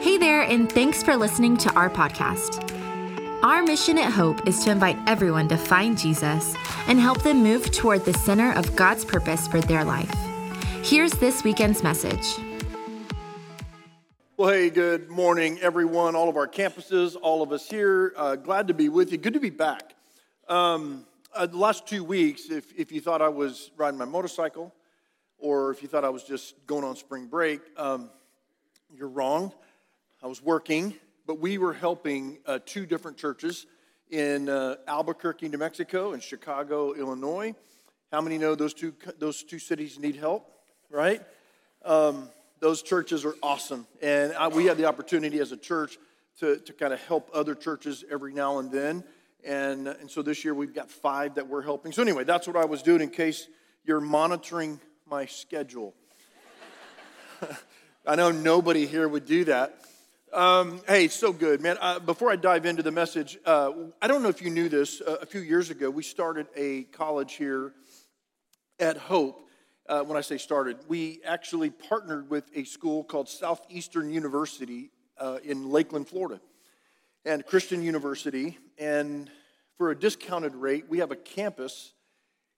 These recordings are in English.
Hey there, and thanks for listening to our podcast. Our mission at Hope is to invite everyone to find Jesus and help them move toward the center of God's purpose for their life. Here's this weekend's message. Well, hey, good morning, everyone, all of our campuses, all of us here. Uh, glad to be with you. Good to be back. Um, uh, the last two weeks, if, if you thought I was riding my motorcycle or if you thought I was just going on spring break, um, you're wrong. I was working, but we were helping uh, two different churches in uh, Albuquerque, New Mexico, and Chicago, Illinois. How many know those two, those two cities need help, right? Um, those churches are awesome. And I, we had the opportunity as a church to, to kind of help other churches every now and then. And, and so this year we've got five that we're helping. So, anyway, that's what I was doing in case you're monitoring my schedule. I know nobody here would do that. Um, hey, so good, man. Uh, before I dive into the message, uh, I don't know if you knew this. Uh, a few years ago, we started a college here at Hope. Uh, when I say started, we actually partnered with a school called Southeastern University uh, in Lakeland, Florida, and Christian University. And for a discounted rate, we have a campus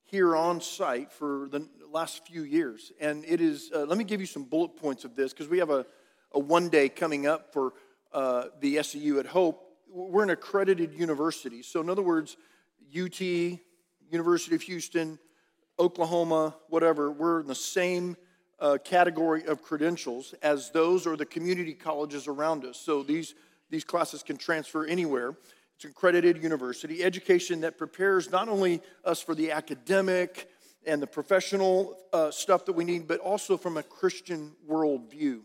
here on site for the last few years. And it is, uh, let me give you some bullet points of this because we have a a one day coming up for uh, the SEU at Hope. We're an accredited university. So, in other words, UT, University of Houston, Oklahoma, whatever, we're in the same uh, category of credentials as those or the community colleges around us. So, these, these classes can transfer anywhere. It's an accredited university, education that prepares not only us for the academic and the professional uh, stuff that we need, but also from a Christian worldview.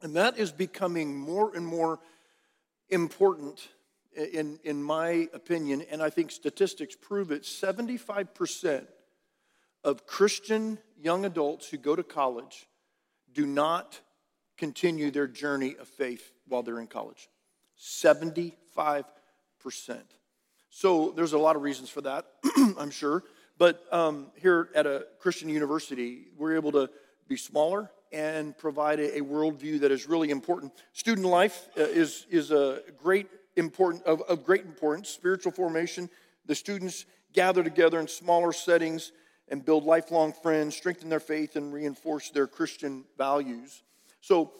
And that is becoming more and more important, in, in my opinion, and I think statistics prove it 75% of Christian young adults who go to college do not continue their journey of faith while they're in college. 75%. So there's a lot of reasons for that, I'm sure. But um, here at a Christian university, we're able to be smaller and provide a, a worldview that is really important. Student life uh, is, is a great important, of, of great importance, spiritual formation. The students gather together in smaller settings and build lifelong friends, strengthen their faith, and reinforce their Christian values. So,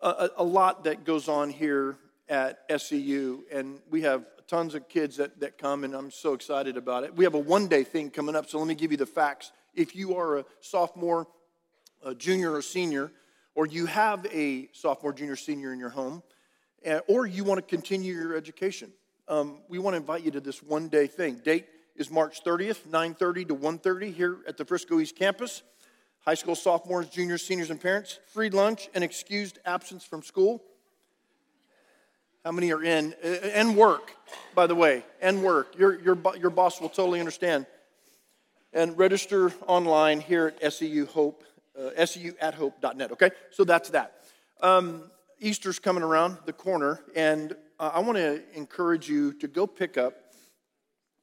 a, a, lot that goes on here at SEU, and we have tons of kids that, that come, and I'm so excited about it. We have a one day thing coming up, so let me give you the facts. If you are a sophomore, a junior or senior, or you have a sophomore, junior, senior in your home, eh, or you want to continue your education, um, we want to invite you to this one day thing. Date is March 30th, 9:30 to 1:30 here at the Frisco East campus. High school sophomores, juniors, seniors, and parents, free lunch and excused absence from school. How many are in? Eh, eh, and work, by the way, and work. Your, your, your boss will totally understand. And register online here at SEU Hope uh, at hope.net, okay? So that's that. Um, Easter's coming around the corner, and uh, I want to encourage you to go pick up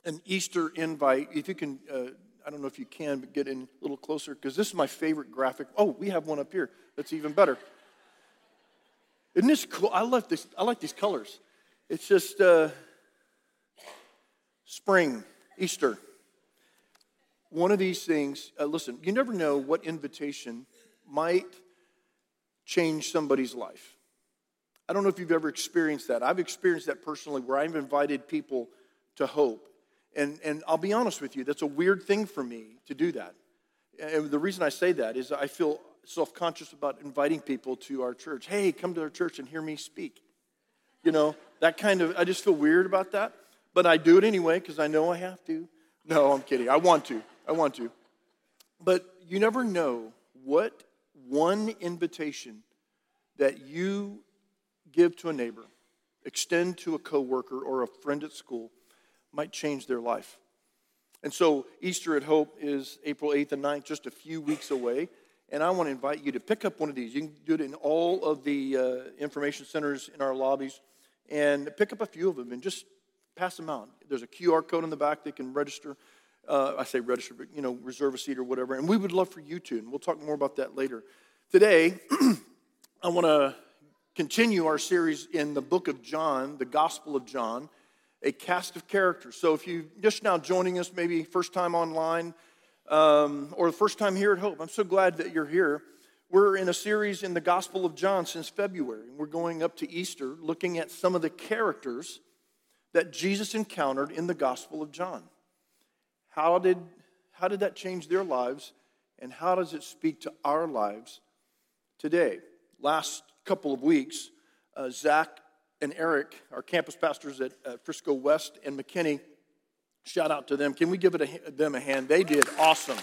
an Easter invite. If you can, uh, I don't know if you can, but get in a little closer, because this is my favorite graphic. Oh, we have one up here that's even better. Isn't this cool? I love this. I like these colors. It's just uh, spring, Easter one of these things, uh, listen, you never know what invitation might change somebody's life. I don't know if you've ever experienced that. I've experienced that personally where I've invited people to hope. And, and I'll be honest with you, that's a weird thing for me to do that. And the reason I say that is I feel self conscious about inviting people to our church. Hey, come to our church and hear me speak. You know, that kind of, I just feel weird about that. But I do it anyway because I know I have to. No, I'm kidding. I want to. I want to. But you never know what one invitation that you give to a neighbor, extend to a coworker or a friend at school might change their life. And so Easter at Hope is April 8th and 9th, just a few weeks away. And I want to invite you to pick up one of these. You can do it in all of the uh, information centers in our lobbies and pick up a few of them and just pass them out. There's a QR code in the back that can register. Uh, I say register, but you know, reserve a seat or whatever. And we would love for you to, and we'll talk more about that later. Today, I want to continue our series in the book of John, the Gospel of John, a cast of characters. So if you're just now joining us, maybe first time online um, or the first time here at Hope, I'm so glad that you're here. We're in a series in the Gospel of John since February. We're going up to Easter looking at some of the characters that Jesus encountered in the Gospel of John. How did, how did that change their lives, and how does it speak to our lives today? Last couple of weeks, uh, Zach and Eric, our campus pastors at uh, Frisco West and McKinney, shout out to them. Can we give it a, them a hand? They did awesome.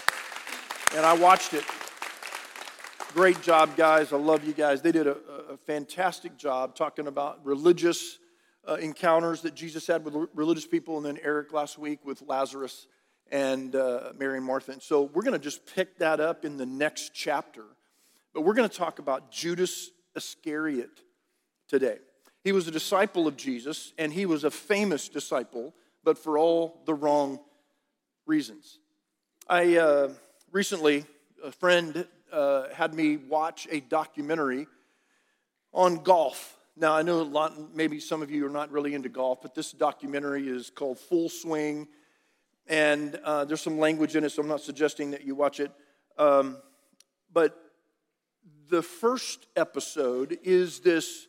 And I watched it. Great job, guys. I love you guys. They did a, a fantastic job talking about religious uh, encounters that Jesus had with religious people, and then Eric last week with Lazarus and uh, Mary and Martha. And so we're going to just pick that up in the next chapter. But we're going to talk about Judas Iscariot today. He was a disciple of Jesus, and he was a famous disciple, but for all the wrong reasons. I uh, recently, a friend uh, had me watch a documentary on golf. Now, I know a lot, maybe some of you are not really into golf, but this documentary is called Full Swing, and uh, there's some language in it, so I'm not suggesting that you watch it. Um, but the first episode is this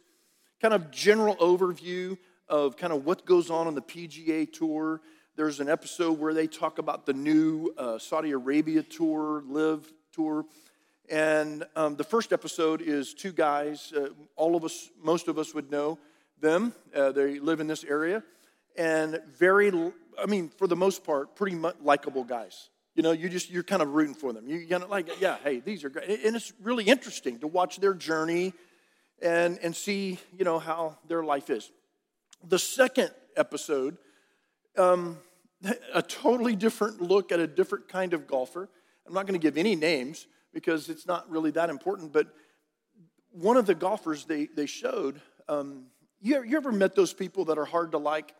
kind of general overview of kind of what goes on on the PGA Tour. There's an episode where they talk about the new uh, Saudi Arabia tour, LIV tour. And um, the first episode is two guys. Uh, all of us, most of us would know them. Uh, they live in this area. And very, I mean, for the most part, pretty much likable guys. You know, you just, you're kind of rooting for them. You kind of like, yeah, hey, these are great. And it's really interesting to watch their journey and, and see, you know, how their life is. The second episode, um, a totally different look at a different kind of golfer. I'm not going to give any names because it's not really that important, but one of the golfers they, they showed, um, you, you ever met those people that are hard to like?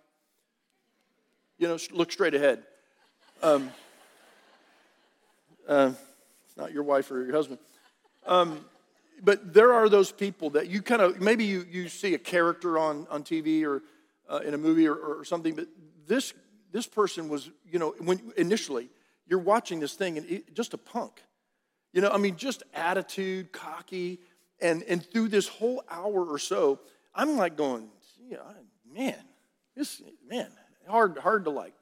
You know, look straight ahead. Um, uh, not your wife or your husband. Um, but there are those people that you kind of, maybe you, you see a character on, on TV or uh, in a movie or, or something, but this, this person was, you know, when initially you're watching this thing and it, just a punk. You know, I mean, just attitude, cocky, and, and through this whole hour or so, I'm like going, yeah, man, this, man, hard, hard to like.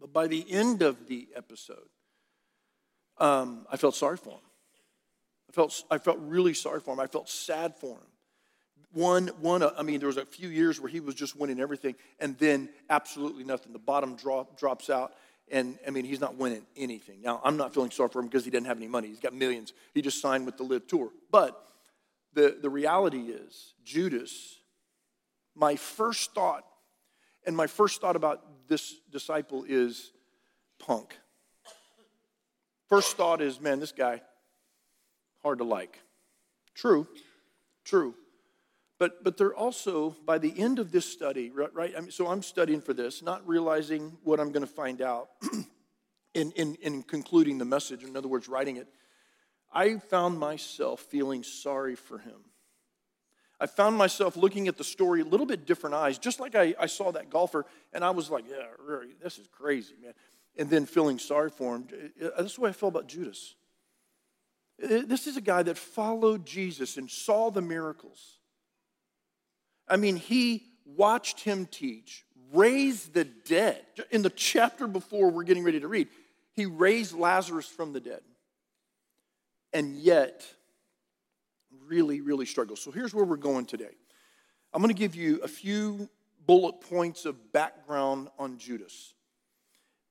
But by the end of the episode, um, I felt sorry for him. I felt, I felt really sorry for him. I felt sad for him. One, one, uh, I mean, there was a few years where he was just winning everything, and then absolutely nothing. The bottom drop, drops out, and I mean, he's not winning anything. Now, I'm not feeling sorry for him because he didn't have any money. He's got millions. He just signed with the LIV Tour. But the, the reality is, Judas, my first thought, and my first thought about this disciple is punk. First thought is, man, this guy, hard to like. True, true. But, but they're also, by the end of this study, right? right I mean, so I'm studying for this, not realizing what I'm going to find out in, in, in concluding the message, in other words, writing it. I found myself feeling sorry for him. I found myself looking at the story a little bit different eyes, just like I, I saw that golfer, and I was like, yeah, really, this is crazy, man and then feeling sorry for him. Uh, this is the way I feel about Judas. This is a guy that followed Jesus and saw the miracles. I mean, he watched him teach, raise the dead. In the chapter before we're getting ready to read, he raised Lazarus from the dead. And yet, really, really struggle. So here's where we're going today. I'm going to give you a few bullet points of background on Judas.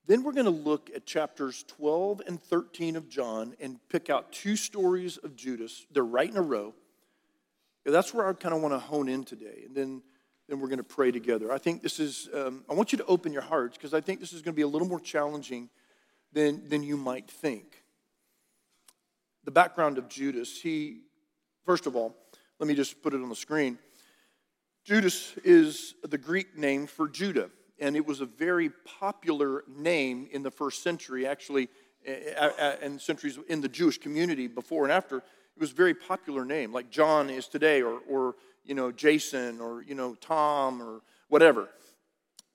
Then we're going to look at chapters 12 and 13 of John and pick out two stories of Judas. They're right in a row. That's where I kind of want to hone in today. And then, then we're going to pray together. I think this is, um, I want you to open your hearts because I think this is going to be a little more challenging than, than you might think. The background of Judas, he, first of all, let me just put it on the screen. Judas is the Greek name for Judah and it was a very popular name in the first century, actually, eh, eh, eh, and centuries in the Jewish community before and after. It was a very popular name, like John is today, or, or you know, Jason or, you know, Tom or whatever.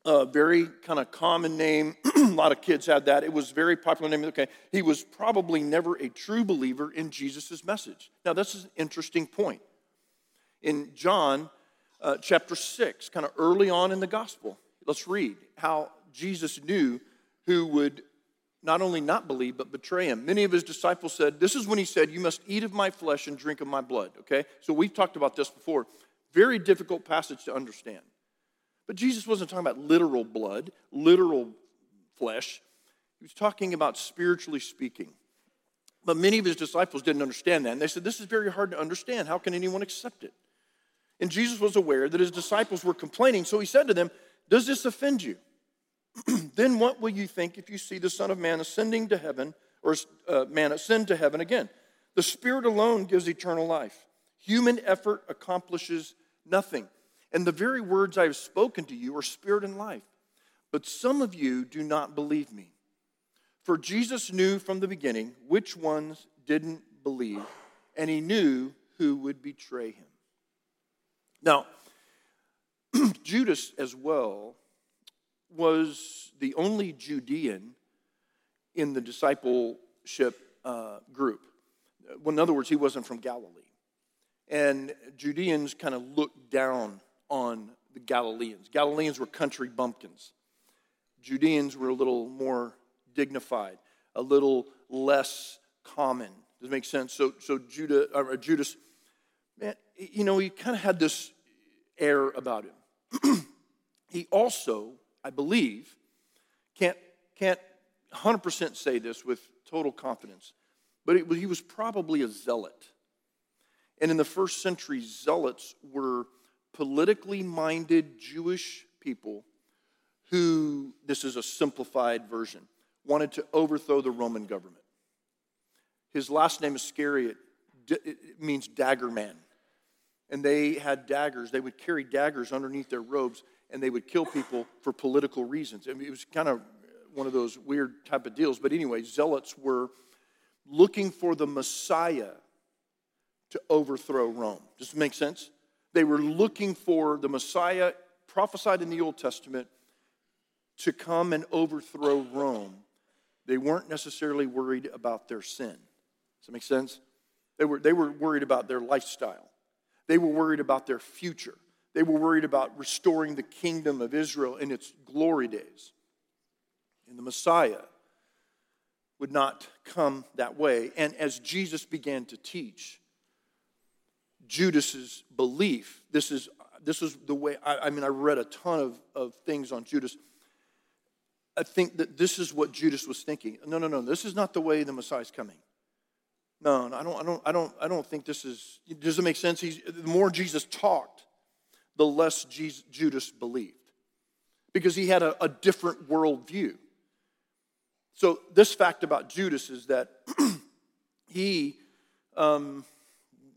A very kind of common name. a lot of kids had that. It was very popular name. Okay, he was probably never a true believer in Jesus' message. Now, this is an interesting point. In John uh, chapter 6, kind of early on in the gospel, let's read how Jesus knew who would not only not believe, but betray him. Many of his disciples said, This is when he said, You must eat of my flesh and drink of my blood. Okay? So we've talked about this before. Very difficult passage to understand. But Jesus wasn't talking about literal blood, literal flesh. He was talking about spiritually speaking. But many of his disciples didn't understand that. And they said, This is very hard to understand. How can anyone accept it? And Jesus was aware that his disciples were complaining. So he said to them, Does this offend you? then what will you think if you see the Son of Man ascending to heaven, or uh, man ascend to heaven again? The Spirit alone gives eternal life. Human effort accomplishes nothing. And the very words I have spoken to you are spirit and life. But some of you do not believe me. For Jesus knew from the beginning which ones didn't believe, and he knew who would betray him. Now, Judas as well was the only Judean in the discipleship uh, group. Well, in other words, he wasn't from Galilee. And Judeans kind of looked down on the Galileans. Galileans were country bumpkins. Judeans were a little more dignified, a little less common. Does it make sense? So, so Judah, uh, or Judas, man, you know, he kind of had this air about him. he also I believe, can't, can't 100% say this with total confidence, but it, he was probably a zealot. And in the first century, zealots were politically minded Jewish people who, this is a simplified version, wanted to overthrow the Roman government. His last name Iscariot it means dagger man. And they had daggers. They would carry daggers underneath their robes and they would kill people for political reasons. I mean, it was kind of one of those weird type of deals. But anyway, zealots were looking for the Messiah to overthrow Rome. Does it make sense? They were looking for the Messiah prophesied in the Old Testament to come and overthrow Rome. They weren't necessarily worried about their sin. Does that make sense? They were, they were worried about their lifestyle. They were worried about their future. They were worried about restoring the kingdom of Israel in its glory days. And the Messiah would not come that way. And as Jesus began to teach, Judas's belief, this is, this is the way, I, I mean, I read a ton of, of things on Judas. I think that this is what Judas was thinking. No, no, no, this is not the way the Messiah's coming. No, no I don't, I don't, I don't, I don't think this is, does it make sense? He's, the more Jesus talked, the less Judas believed because he had a, a different worldview. So, this fact about Judas is that he um,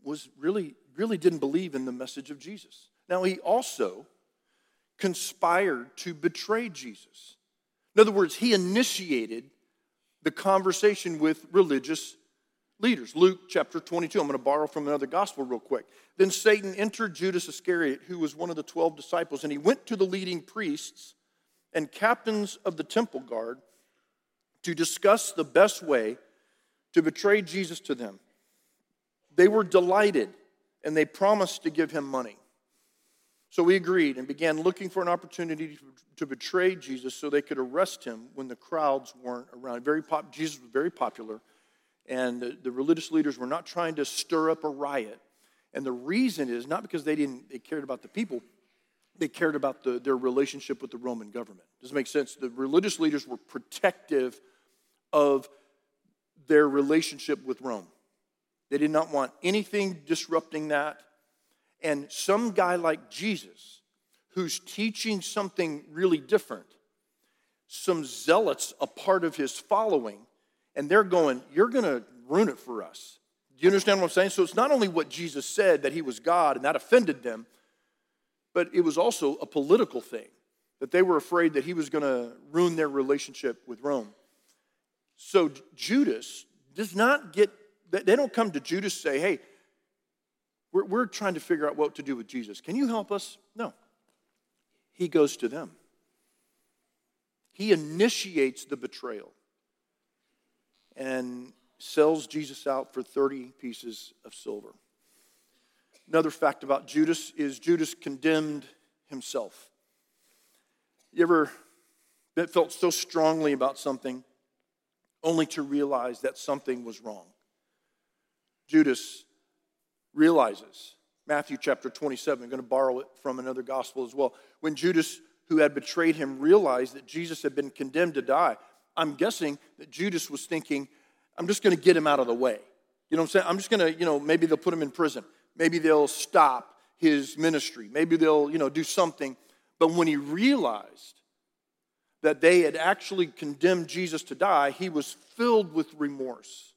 was really, really didn't believe in the message of Jesus. Now, he also conspired to betray Jesus. In other words, he initiated the conversation with religious leaders. Luke chapter 22. I'm going to borrow from another gospel real quick. Then Satan entered Judas Iscariot, who was one of the 12 disciples, and he went to the leading priests and captains of the temple guard to discuss the best way to betray Jesus to them. They were delighted and they promised to give him money. So we agreed and began looking for an opportunity to betray Jesus so they could arrest him when the crowds weren't around. Very pop, Jesus was very popular and the, the, religious leaders were not trying to stir up a riot. And the reason is not because they didn't they cared about the people, they cared about the, their relationship with the Roman government. Does it make sense? The religious leaders were protective of their relationship with Rome. They did not want anything disrupting that. And some guy like Jesus, who's teaching something really different, some zealots, a part of his following, and they're going, You're going to ruin it for us. Do you understand what I'm saying? So it's not only what Jesus said that he was God and that offended them, but it was also a political thing that they were afraid that he was going to ruin their relationship with Rome. So Judas does not get, they don't come to Judas say, Hey, We're, we're trying to figure out what to do with Jesus. Can you help us? No. He goes to them. He initiates the betrayal and sells Jesus out for 30 pieces of silver. Another fact about Judas is Judas condemned himself. You ever felt so strongly about something only to realize that something was wrong? Judas realizes. Matthew chapter 27, I'm going to borrow it from another gospel as well. When Judas, who had betrayed him, realized that Jesus had been condemned to die, I'm guessing that Judas was thinking, I'm just going to get him out of the way. You know what I'm saying? I'm just going to, you know, maybe they'll put him in prison. Maybe they'll stop his ministry. Maybe they'll, you know, do something. But when he realized that they had actually condemned Jesus to die, he was filled with remorse.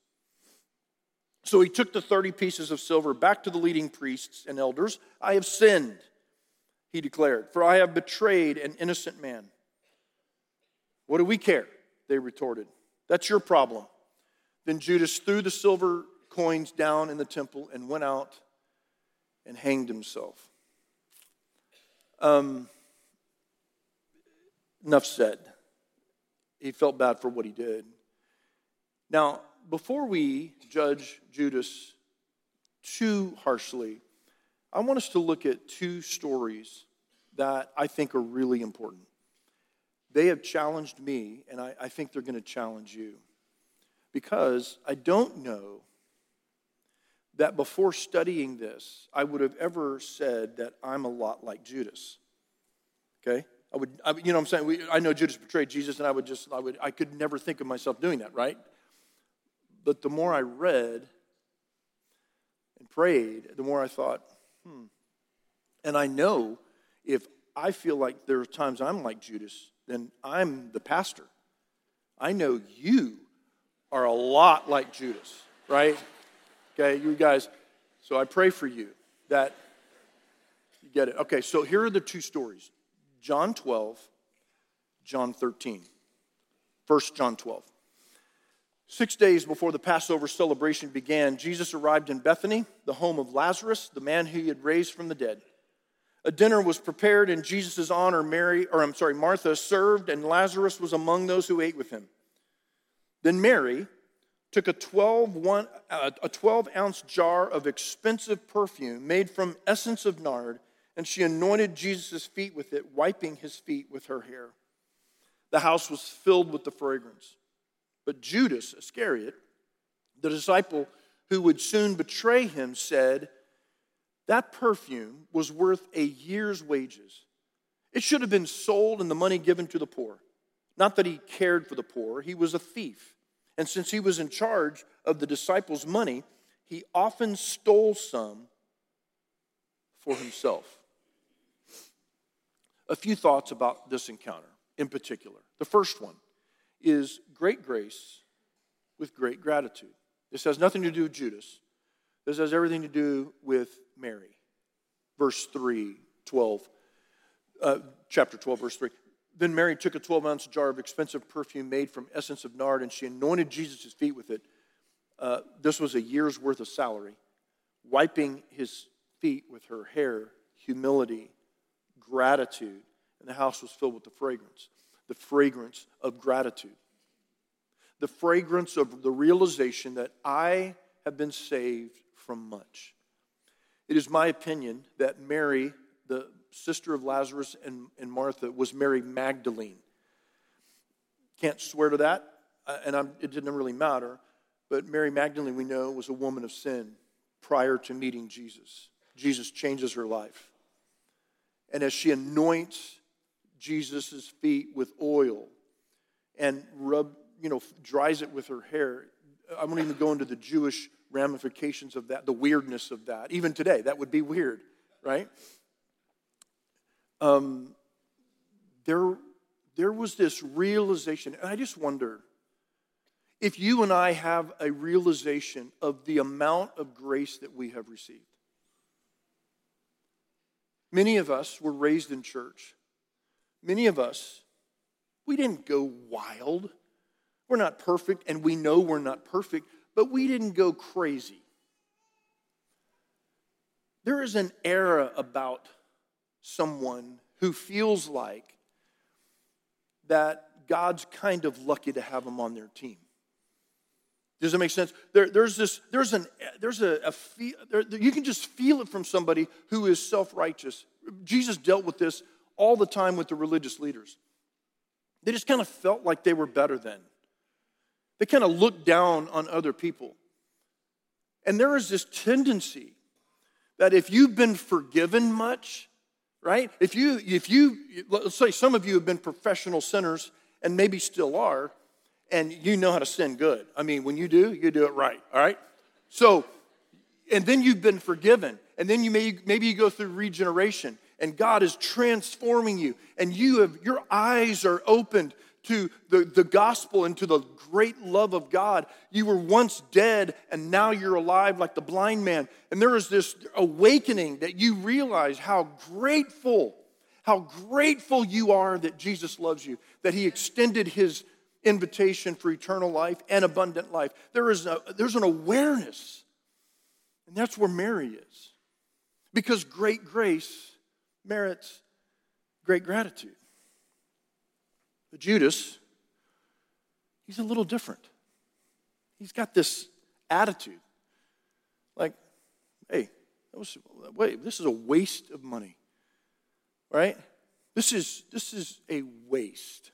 So he took the 30 pieces of silver back to the leading priests and elders. I have sinned, he declared, for I have betrayed an innocent man. What do we care? They retorted. That's your problem. Then Judas threw the silver coins down in the temple and went out and hanged himself. Um, enough said. He felt bad for what he did. Now, before we judge Judas too harshly, I want us to look at two stories that I think are really important. They have challenged me, and I, I think they're going to challenge you. Because I don't know that before studying this, I would have ever said that I'm a lot like Judas. Okay? I would, I, you know what I'm saying? We, I know Judas betrayed Jesus, and I would just, I would, I could never think of myself doing that, right? But the more I read and prayed, the more I thought, hmm. And I know if I feel like there are times I'm like Judas, then I'm the pastor. I know you are a lot like Judas, right? Okay, you guys. So I pray for you that you get it. Okay, so here are the two stories John 12, John 13. First John 12. Six days before the Passover celebration began, Jesus arrived in Bethany, the home of Lazarus, the man he had raised from the dead. A dinner was prepared in Jesus' honor. Mary, or I'm sorry, Martha served, and Lazarus was among those who ate with him. Then Mary took a 12, one, uh, a 12 ounce jar of expensive perfume made from essence of nard, and she anointed Jesus' feet with it, wiping his feet with her hair. The house was filled with the fragrance. But Judas Iscariot, the disciple who would soon betray him, said, That perfume was worth a year's wages. It should have been sold and the money given to the poor. Not that he cared for the poor, he was a thief. And since he was in charge of the disciples' money, he often stole some for himself. A few thoughts about this encounter in particular. The first one is great grace with great gratitude. This has nothing to do with Judas. This has everything to do with Mary. Verse 3, 12, uh, chapter 12, verse 3. Then Mary took a 12 ounce jar of expensive perfume made from essence of nard and she anointed Jesus' feet with it. Uh, this was a year's worth of salary, wiping his feet with her hair, humility, gratitude. And the house was filled with the fragrance the fragrance of gratitude, the fragrance of the realization that I have been saved from much. It is my opinion that Mary, the sister of Lazarus and, and Martha, was Mary Magdalene. Can't swear to that, uh, and I'm, it didn't really matter. But Mary Magdalene, we know, was a woman of sin prior to meeting Jesus. Jesus changes her life. And as she anoints Jesus' feet with oil and rub, you know, dries it with her hair, I won't even go into the Jewish ramifications of that, the weirdness of that. Even today, that would be weird, right? um, there, there was this realization, and I just wonder if you and I have a realization of the amount of grace that we have received. Many of us were raised in church. Many of us, we didn't go wild. We're not perfect, and we know we're not perfect, but we didn't go crazy. there is an era about someone who feels like that God's kind of lucky to have them on their team. Does that make sense? There, there's this, there's an, there's a, a feel, there, you can just feel it from somebody who is self-righteous. Jesus dealt with this all the time with the religious leaders. They just kind of felt like they were better than. They kind of looked down on other people. And there is this tendency that if you've been forgiven much, right? If you, if you, let's say some of you have been professional sinners and maybe still are, and you know how to sin good. I mean, when you do, you do it right, all right? So, and then you've been forgiven, and then you may, maybe you go through regeneration, and God is transforming you, and you have your eyes are opened to the, the gospel and to the great love of God. You were once dead and now you're alive like the blind man. And there is this awakening that you realize how grateful, how grateful you are that Jesus loves you, that he extended his invitation for eternal life and abundant life. There is a, there's an awareness. And that's where Mary is. Because great grace merits great gratitude. But Judas, he's a little different. He's got this attitude like, hey, was, wait, this is a waste of money, right? This is, this is a waste.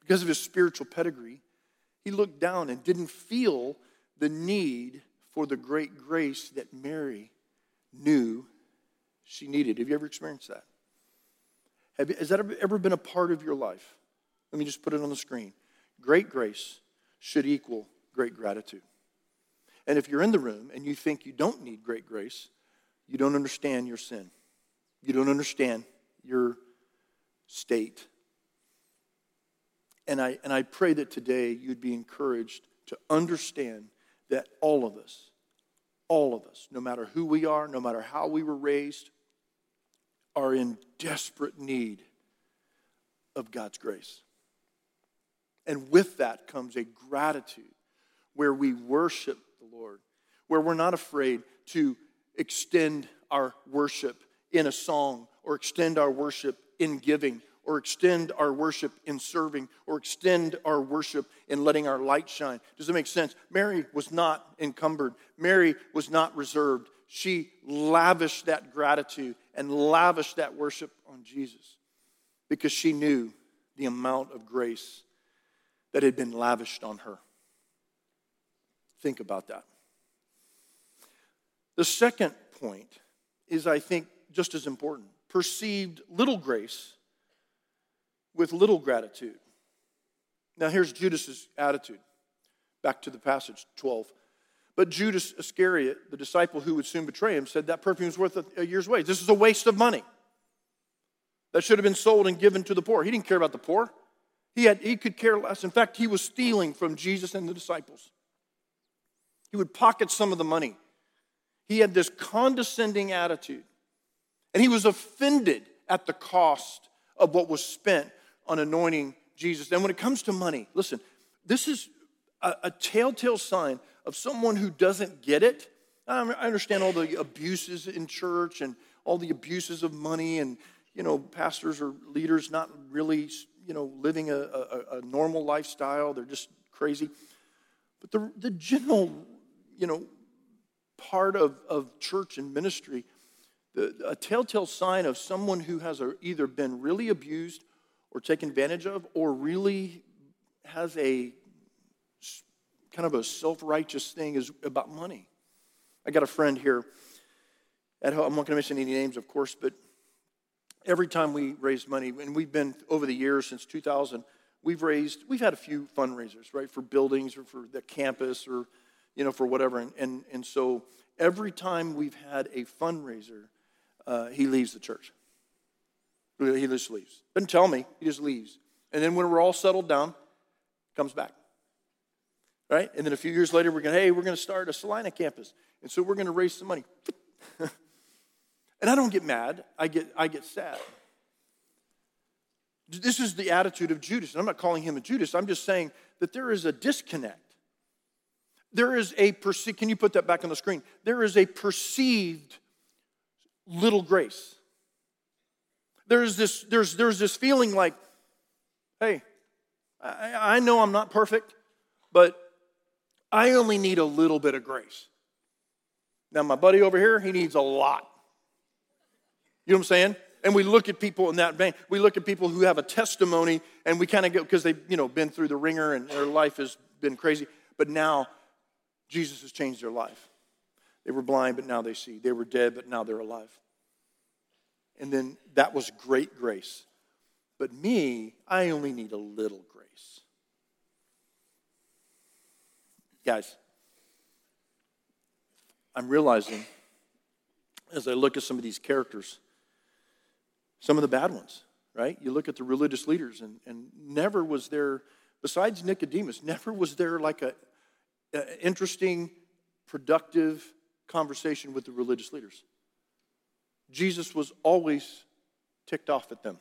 Because of his spiritual pedigree, he looked down and didn't feel the need for the great grace that Mary knew she needed. Have you ever experienced that? Have, has that ever been a part of your life? Let me just put it on the screen. Great grace should equal great gratitude. And if you're in the room and you think you don't need great grace, you don't understand your sin. You don't understand your state. And I, and I pray that today you'd be encouraged to understand that all of us, all of us, no matter who we are, no matter how we were raised, are in desperate need of God's grace. And with that comes a gratitude where we worship the Lord, where we're not afraid to extend our worship in a song or extend our worship in giving or extend our worship in serving or extend our worship in letting our light shine. Does it make sense? Mary was not encumbered, Mary was not reserved. She lavished that gratitude and lavished that worship on Jesus because she knew the amount of grace that had been lavished on her. Think about that. The second point is, I think, just as important perceived little grace with little gratitude. Now, here's Judas's attitude. Back to the passage 12. But Judas Iscariot, the disciple who would soon betray him, said that perfume is worth a year's wage. This is a waste of money that should have been sold and given to the poor. He didn't care about the poor. He, had, he could care less. In fact, he was stealing from Jesus and the disciples. He would pocket some of the money. He had this condescending attitude. And he was offended at the cost of what was spent on anointing Jesus. And when it comes to money, listen, this is a, a telltale sign of someone who doesn't get it. I understand all the abuses in church and all the abuses of money and, you know, pastors or leaders not really you know, living a, a, a normal lifestyle. They're just crazy. But the, the general, you know, part of, of church and ministry, the, a telltale sign of someone who has a, either been really abused or taken advantage of or really has a kind of a self-righteous thing is about money. I got a friend here at home. I'm not going to mention any names, of course, but every time we raise money, and we've been over the years since 2000, we've raised, we've had a few fundraisers, right, for buildings or for the campus or, you know, for whatever. And, and, and so every time we've had a fundraiser, uh, he leaves the church. He just leaves. Doesn't tell me, he just leaves. And then when we're all settled down, comes back. Right? And then a few years later, we're going, hey, we're going to start a Celina campus. And so we're going to raise some money. And I don't get mad, I get, I get sad. This is the attitude of Judas. And I'm not calling him a Judas, I'm just saying that there is a disconnect. There is a perceived, can you put that back on the screen? There is a perceived little grace. There's this, there's, there's this feeling like, hey, I, I know I'm not perfect, but I only need a little bit of grace. Now, my buddy over here, he needs a lot. You know what I'm saying? And we look at people in that vein. We look at people who have a testimony and we kind of go, because they've, you know, been through the ringer and their life has been crazy. But now Jesus has changed their life. They were blind, but now they see. They were dead, but now they're alive. And then that was great grace. But me, I only need a little grace. Guys, I'm realizing as I look at some of these characters, some of the bad ones, right? You look at the religious leaders, and, and never was there, besides Nicodemus, never was there like a, interesting, productive conversation with the religious leaders. Jesus was always ticked off at them,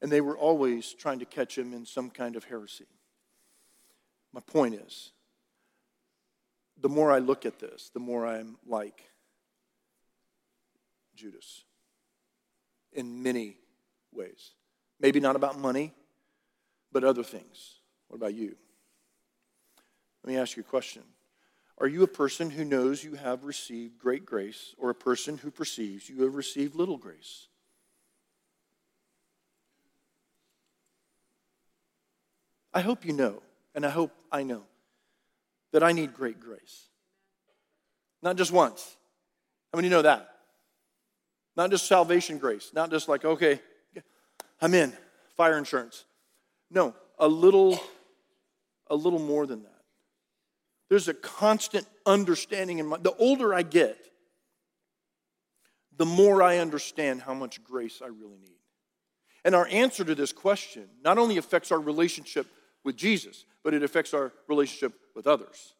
and they were always trying to catch him in some kind of heresy. My point is, the more I look at this, the more I'm like Judas in many ways. Maybe not about money, but other things. What about you? Let me ask you a question. Are you a person who knows you have received great grace or a person who perceives you have received little grace? I hope you know, and I hope I know, that I need great grace. Not just once. How many know that? Not just salvation grace, not just like, okay, I'm in, fire insurance. No, a little, a little more than that. There's a constant understanding in my the older I get, the more I understand how much grace I really need. And our answer to this question not only affects our relationship with Jesus, but it affects our relationship with others.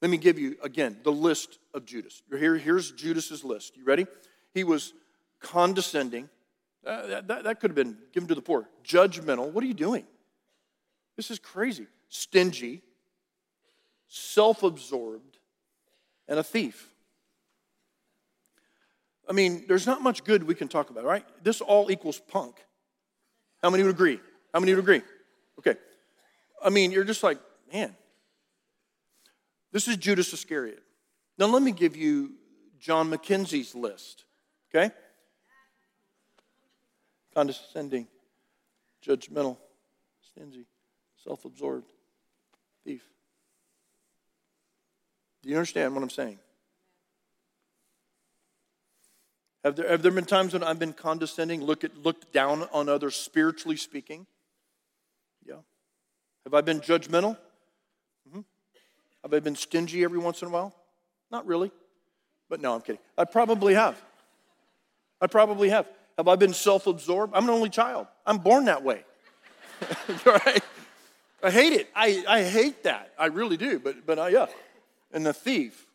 Let me give you again the list of Judas. Here, here's Judas's list. You ready? He was condescending. Uh, that, that, that could have been given to the poor. Judgmental. What are you doing? This is crazy. Stingy, self absorbed, and a thief. I mean, there's not much good we can talk about, right? This all equals punk. How many would agree? How many would agree? Okay. I mean, you're just like, man. This is Judas Iscariot. Now, let me give you John McKinzie's list. Okay? Condescending, judgmental, stingy, self absorbed, thief. Do you understand what I'm saying? Have there, have there been times when I've been condescending, look at, looked down on others spiritually speaking? Have I been judgmental? Mm-hmm. Have I been stingy every once in a while? Not really. But no, I'm kidding. I probably have. I probably have. Have I been self absorbed? I'm an only child. I'm born that way. right? I hate it. I, I hate that. I really do. But, but I, yeah. And the thief,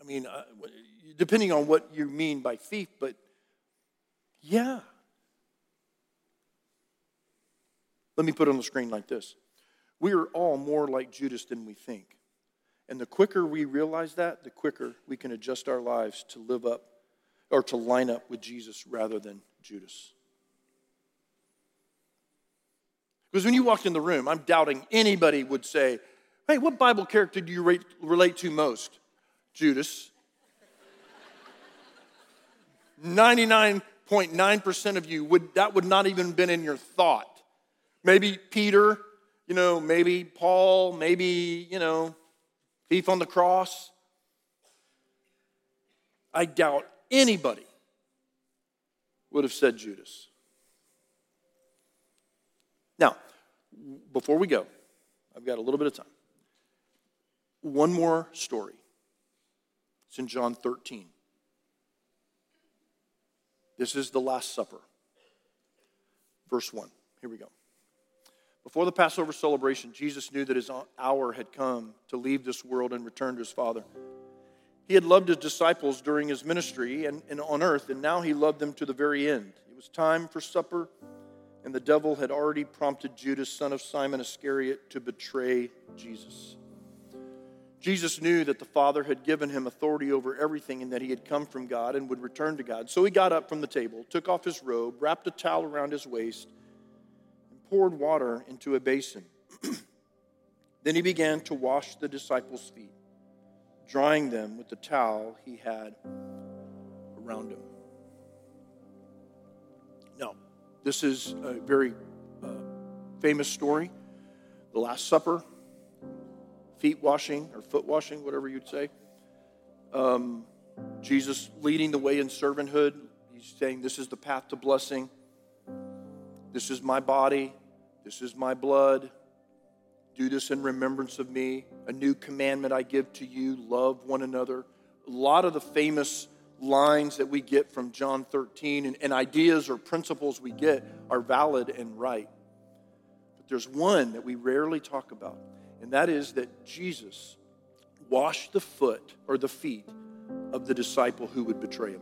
I mean, uh, depending on what you mean by thief, but yeah. Let me put it on the screen like this We are all more like Judas than we think. And the quicker we realize that, the quicker we can adjust our lives to live up or to line up with Jesus rather than Judas. Because when you walked in the room, I'm doubting anybody would say, Hey, what Bible character do you rate, relate to most? Judas. 99.9% of you would that would not even been in your thought. Maybe Peter, you know, maybe Paul, maybe, you know, thief on the cross. I doubt anybody would have said Judas. Now, before we go, I've got a little bit of time. One more story. It's in John 13. This is the Last Supper. Verse 1. Here we go. Before the Passover celebration, Jesus knew that his hour had come to leave this world and return to his Father. He had loved his disciples during his ministry and, and on earth, and now he loved them to the very end. It was time for supper, and the devil had already prompted Judas, son of Simon Iscariot, to betray Jesus. Jesus knew that the Father had given him authority over everything and that he had come from God and would return to God. So he got up from the table, took off his robe, wrapped a towel around his waist, poured water into a basin. then he began to wash the disciples' feet, drying them with the towel he had around him. Now, this is a very uh, famous story. The Last Supper feet washing or foot washing, whatever you'd say. Um, Jesus leading the way in servanthood. He's saying, This is the path to blessing. This is my body. This is my blood. Do this in remembrance of me. A new commandment I give to you love one another. A lot of the famous lines that we get from John 13 and, and ideas or principles we get are valid and right. But there's one that we rarely talk about and that is that Jesus washed the foot or the feet of the disciple who would betray him.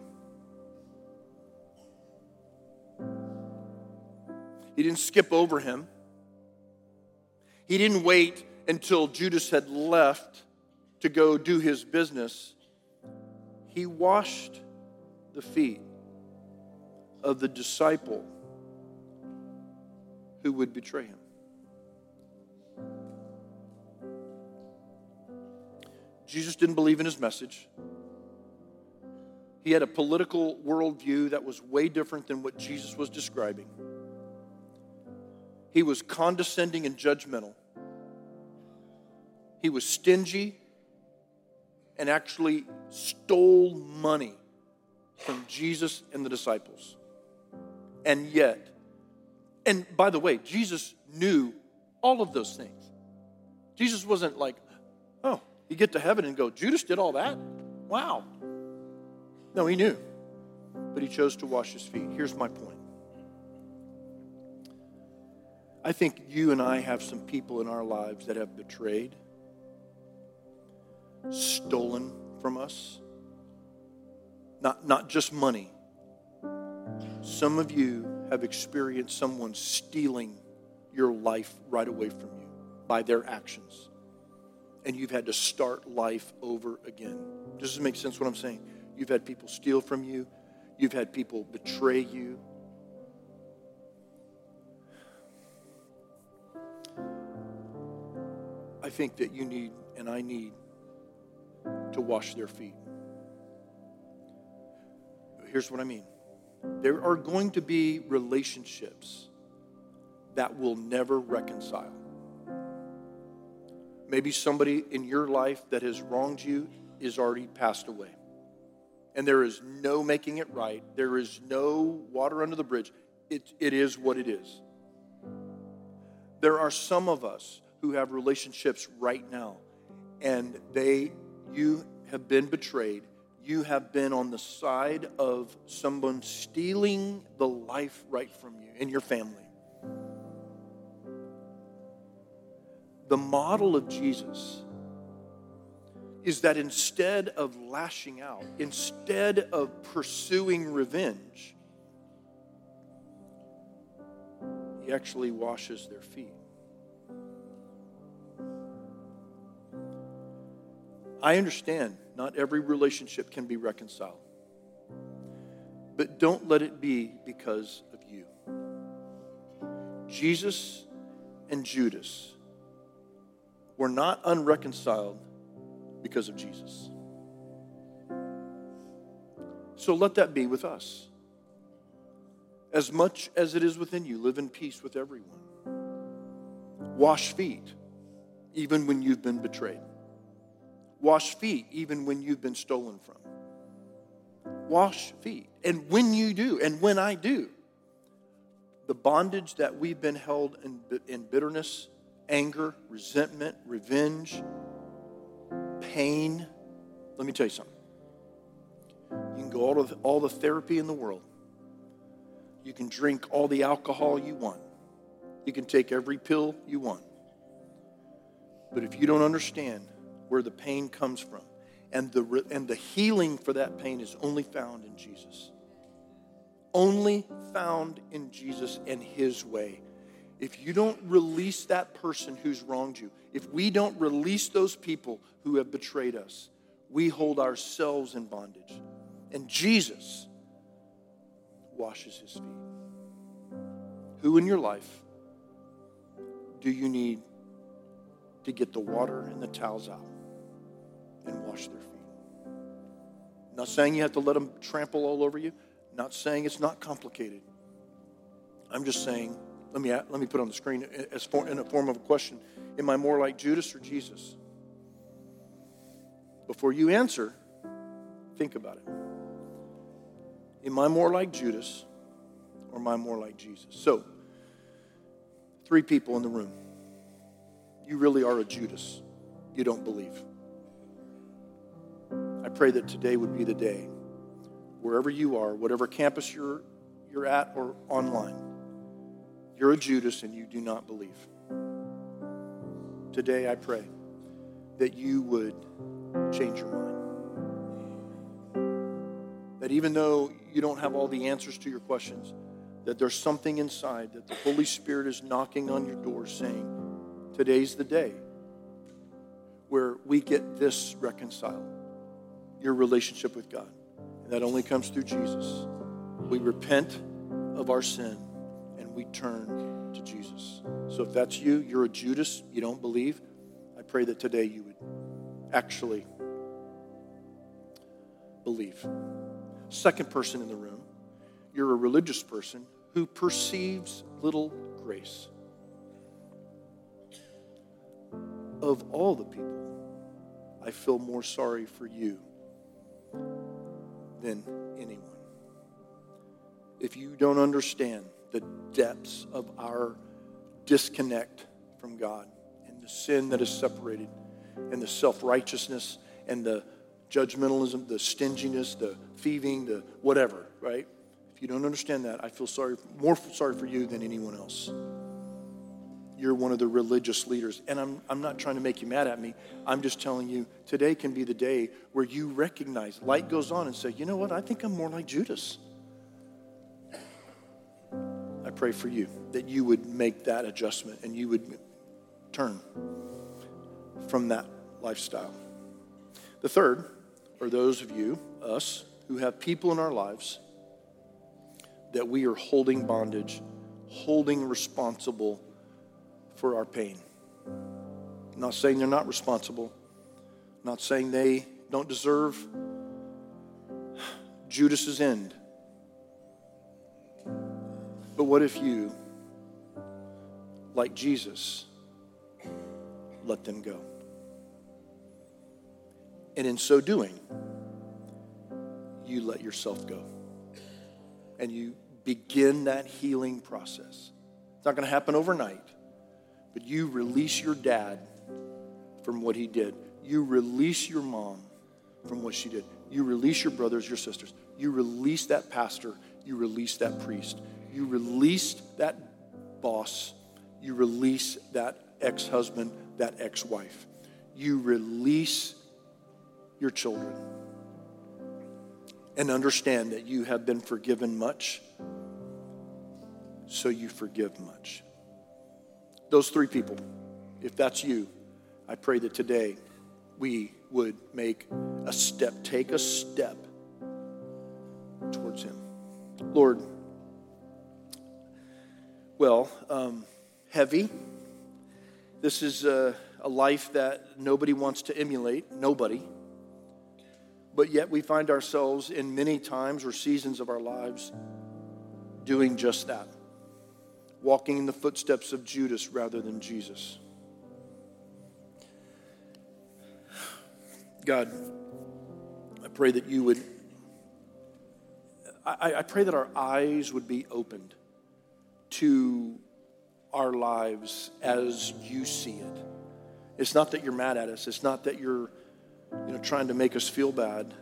He didn't skip over him. He didn't wait until Judas had left to go do his business. He washed the feet of the disciple who would betray him. Jesus didn't believe in his message. He had a political worldview that was way different than what Jesus was describing. He was condescending and judgmental. He was stingy and actually stole money from Jesus and the disciples. And yet, and by the way, Jesus knew all of those things. Jesus wasn't like, oh, you get to heaven and go, Judas did all that? Wow. No, he knew. But he chose to wash his feet. Here's my point. I think you and I have some people in our lives that have betrayed, stolen from us. Not, not just money. Some of you have experienced someone stealing your life right away from you by their actions and you've had to start life over again. Does this make sense what I'm saying? You've had people steal from you, you've had people betray you. I think that you need and I need to wash their feet. Here's what I mean there are going to be relationships that will never reconcile. Maybe somebody in your life that has wronged you is already passed away. And there is no making it right. There is no water under the bridge. It, it is what it is. There are some of us who have relationships right now, and they, you have been betrayed. You have been on the side of someone stealing the life right from you and your family. the model of Jesus is that instead of lashing out, instead of pursuing revenge, he actually washes their feet. I understand not every relationship can be reconciled, but don't let it be because of you. Jesus and Judas were not unreconciled because of Jesus. So let that be with us. As much as it is within you, live in peace with everyone. Wash feet, even when you've been betrayed. Wash feet, even when you've been stolen from. Wash feet. And when you do, and when I do, the bondage that we've been held in, in bitterness anger, resentment, revenge, pain. Let me tell you something. You can go all, to all the therapy in the world. You can drink all the alcohol you want. You can take every pill you want. But if you don't understand where the pain comes from, and the, and the healing for that pain is only found in Jesus, only found in Jesus and His way, if you don't release that person who's wronged you, if we don't release those people who have betrayed us, we hold ourselves in bondage. And Jesus washes his feet. Who in your life do you need to get the water and the towels out and wash their feet? Not saying you have to let them trample all over you, not saying it's not complicated. I'm just saying, let me, let me put on the screen as for, in a form of a question Am I more like Judas or Jesus? Before you answer, think about it. Am I more like Judas or am I more like Jesus? So, three people in the room. You really are a Judas. You don't believe. Pray that today would be the day, wherever you are, whatever campus you're, you're at or online, you're a Judas and you do not believe. Today, I pray that you would change your mind. That even though you don't have all the answers to your questions, that there's something inside that the Holy Spirit is knocking on your door saying, Today's the day where we get this reconciled your relationship with God. And that only comes through Jesus. We repent of our sin and we turn to Jesus. So if that's you, you're a Judas, you don't believe, I pray that today you would actually believe. Second person in the room, you're a religious person who perceives little grace. Of all the people, I feel more sorry for you than anyone. If you don't understand the depths of our disconnect from God and the sin that is separated and the self righteousness and the judgmentalism, the stinginess, the thieving, the whatever, right? If you don't understand that, I feel sorry, more sorry for you than anyone else. You're one of the religious leaders. And I'm, I'm not trying to make you mad at me. I'm just telling you, today can be the day where you recognize, light goes on and say, you know what? I think I'm more like Judas. I pray for you that you would make that adjustment and you would turn from that lifestyle. The third are those of you, us, who have people in our lives that we are holding bondage, holding responsible for our pain. I'm not saying they're not responsible, I'm not saying they don't deserve Judas's end. But what if you, like Jesus, let them go? And in so doing, you let yourself go and you begin that healing process. It's not going to happen overnight, but you release your dad from what he did. You release your mom from what she did. You release your brothers, your sisters. You release that pastor. You release that priest. You release that boss. You release that ex husband, that ex wife. You release your children and understand that you have been forgiven much, so you forgive much. Those three people, if that's you, I pray that today we would make a step, take a step towards Him. Lord, well, um, heavy. This is a, a life that nobody wants to emulate, nobody but yet we find ourselves in many times or seasons of our lives doing just that, walking in the footsteps of Judas rather than Jesus. God, I pray that you would, I, I pray that our eyes would be opened to our lives as you see it. It's not that you're mad at us, it's not that you're you know, trying to make us feel bad.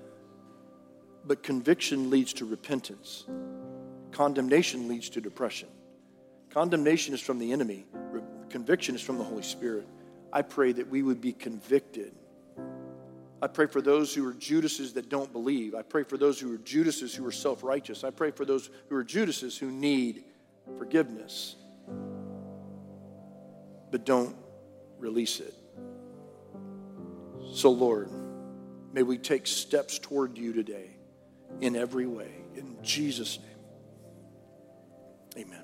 But conviction leads to repentance. Condemnation leads to depression. Condemnation is from the enemy. Conviction is from the Holy Spirit. I pray that we would be convicted. I pray for those who are Judases that don't believe. I pray for those who are Judases who are self righteous. I pray for those who are Judases who need forgiveness. but don't release it. So, Lord, may we take steps toward you today in every way. In Jesus' name, amen.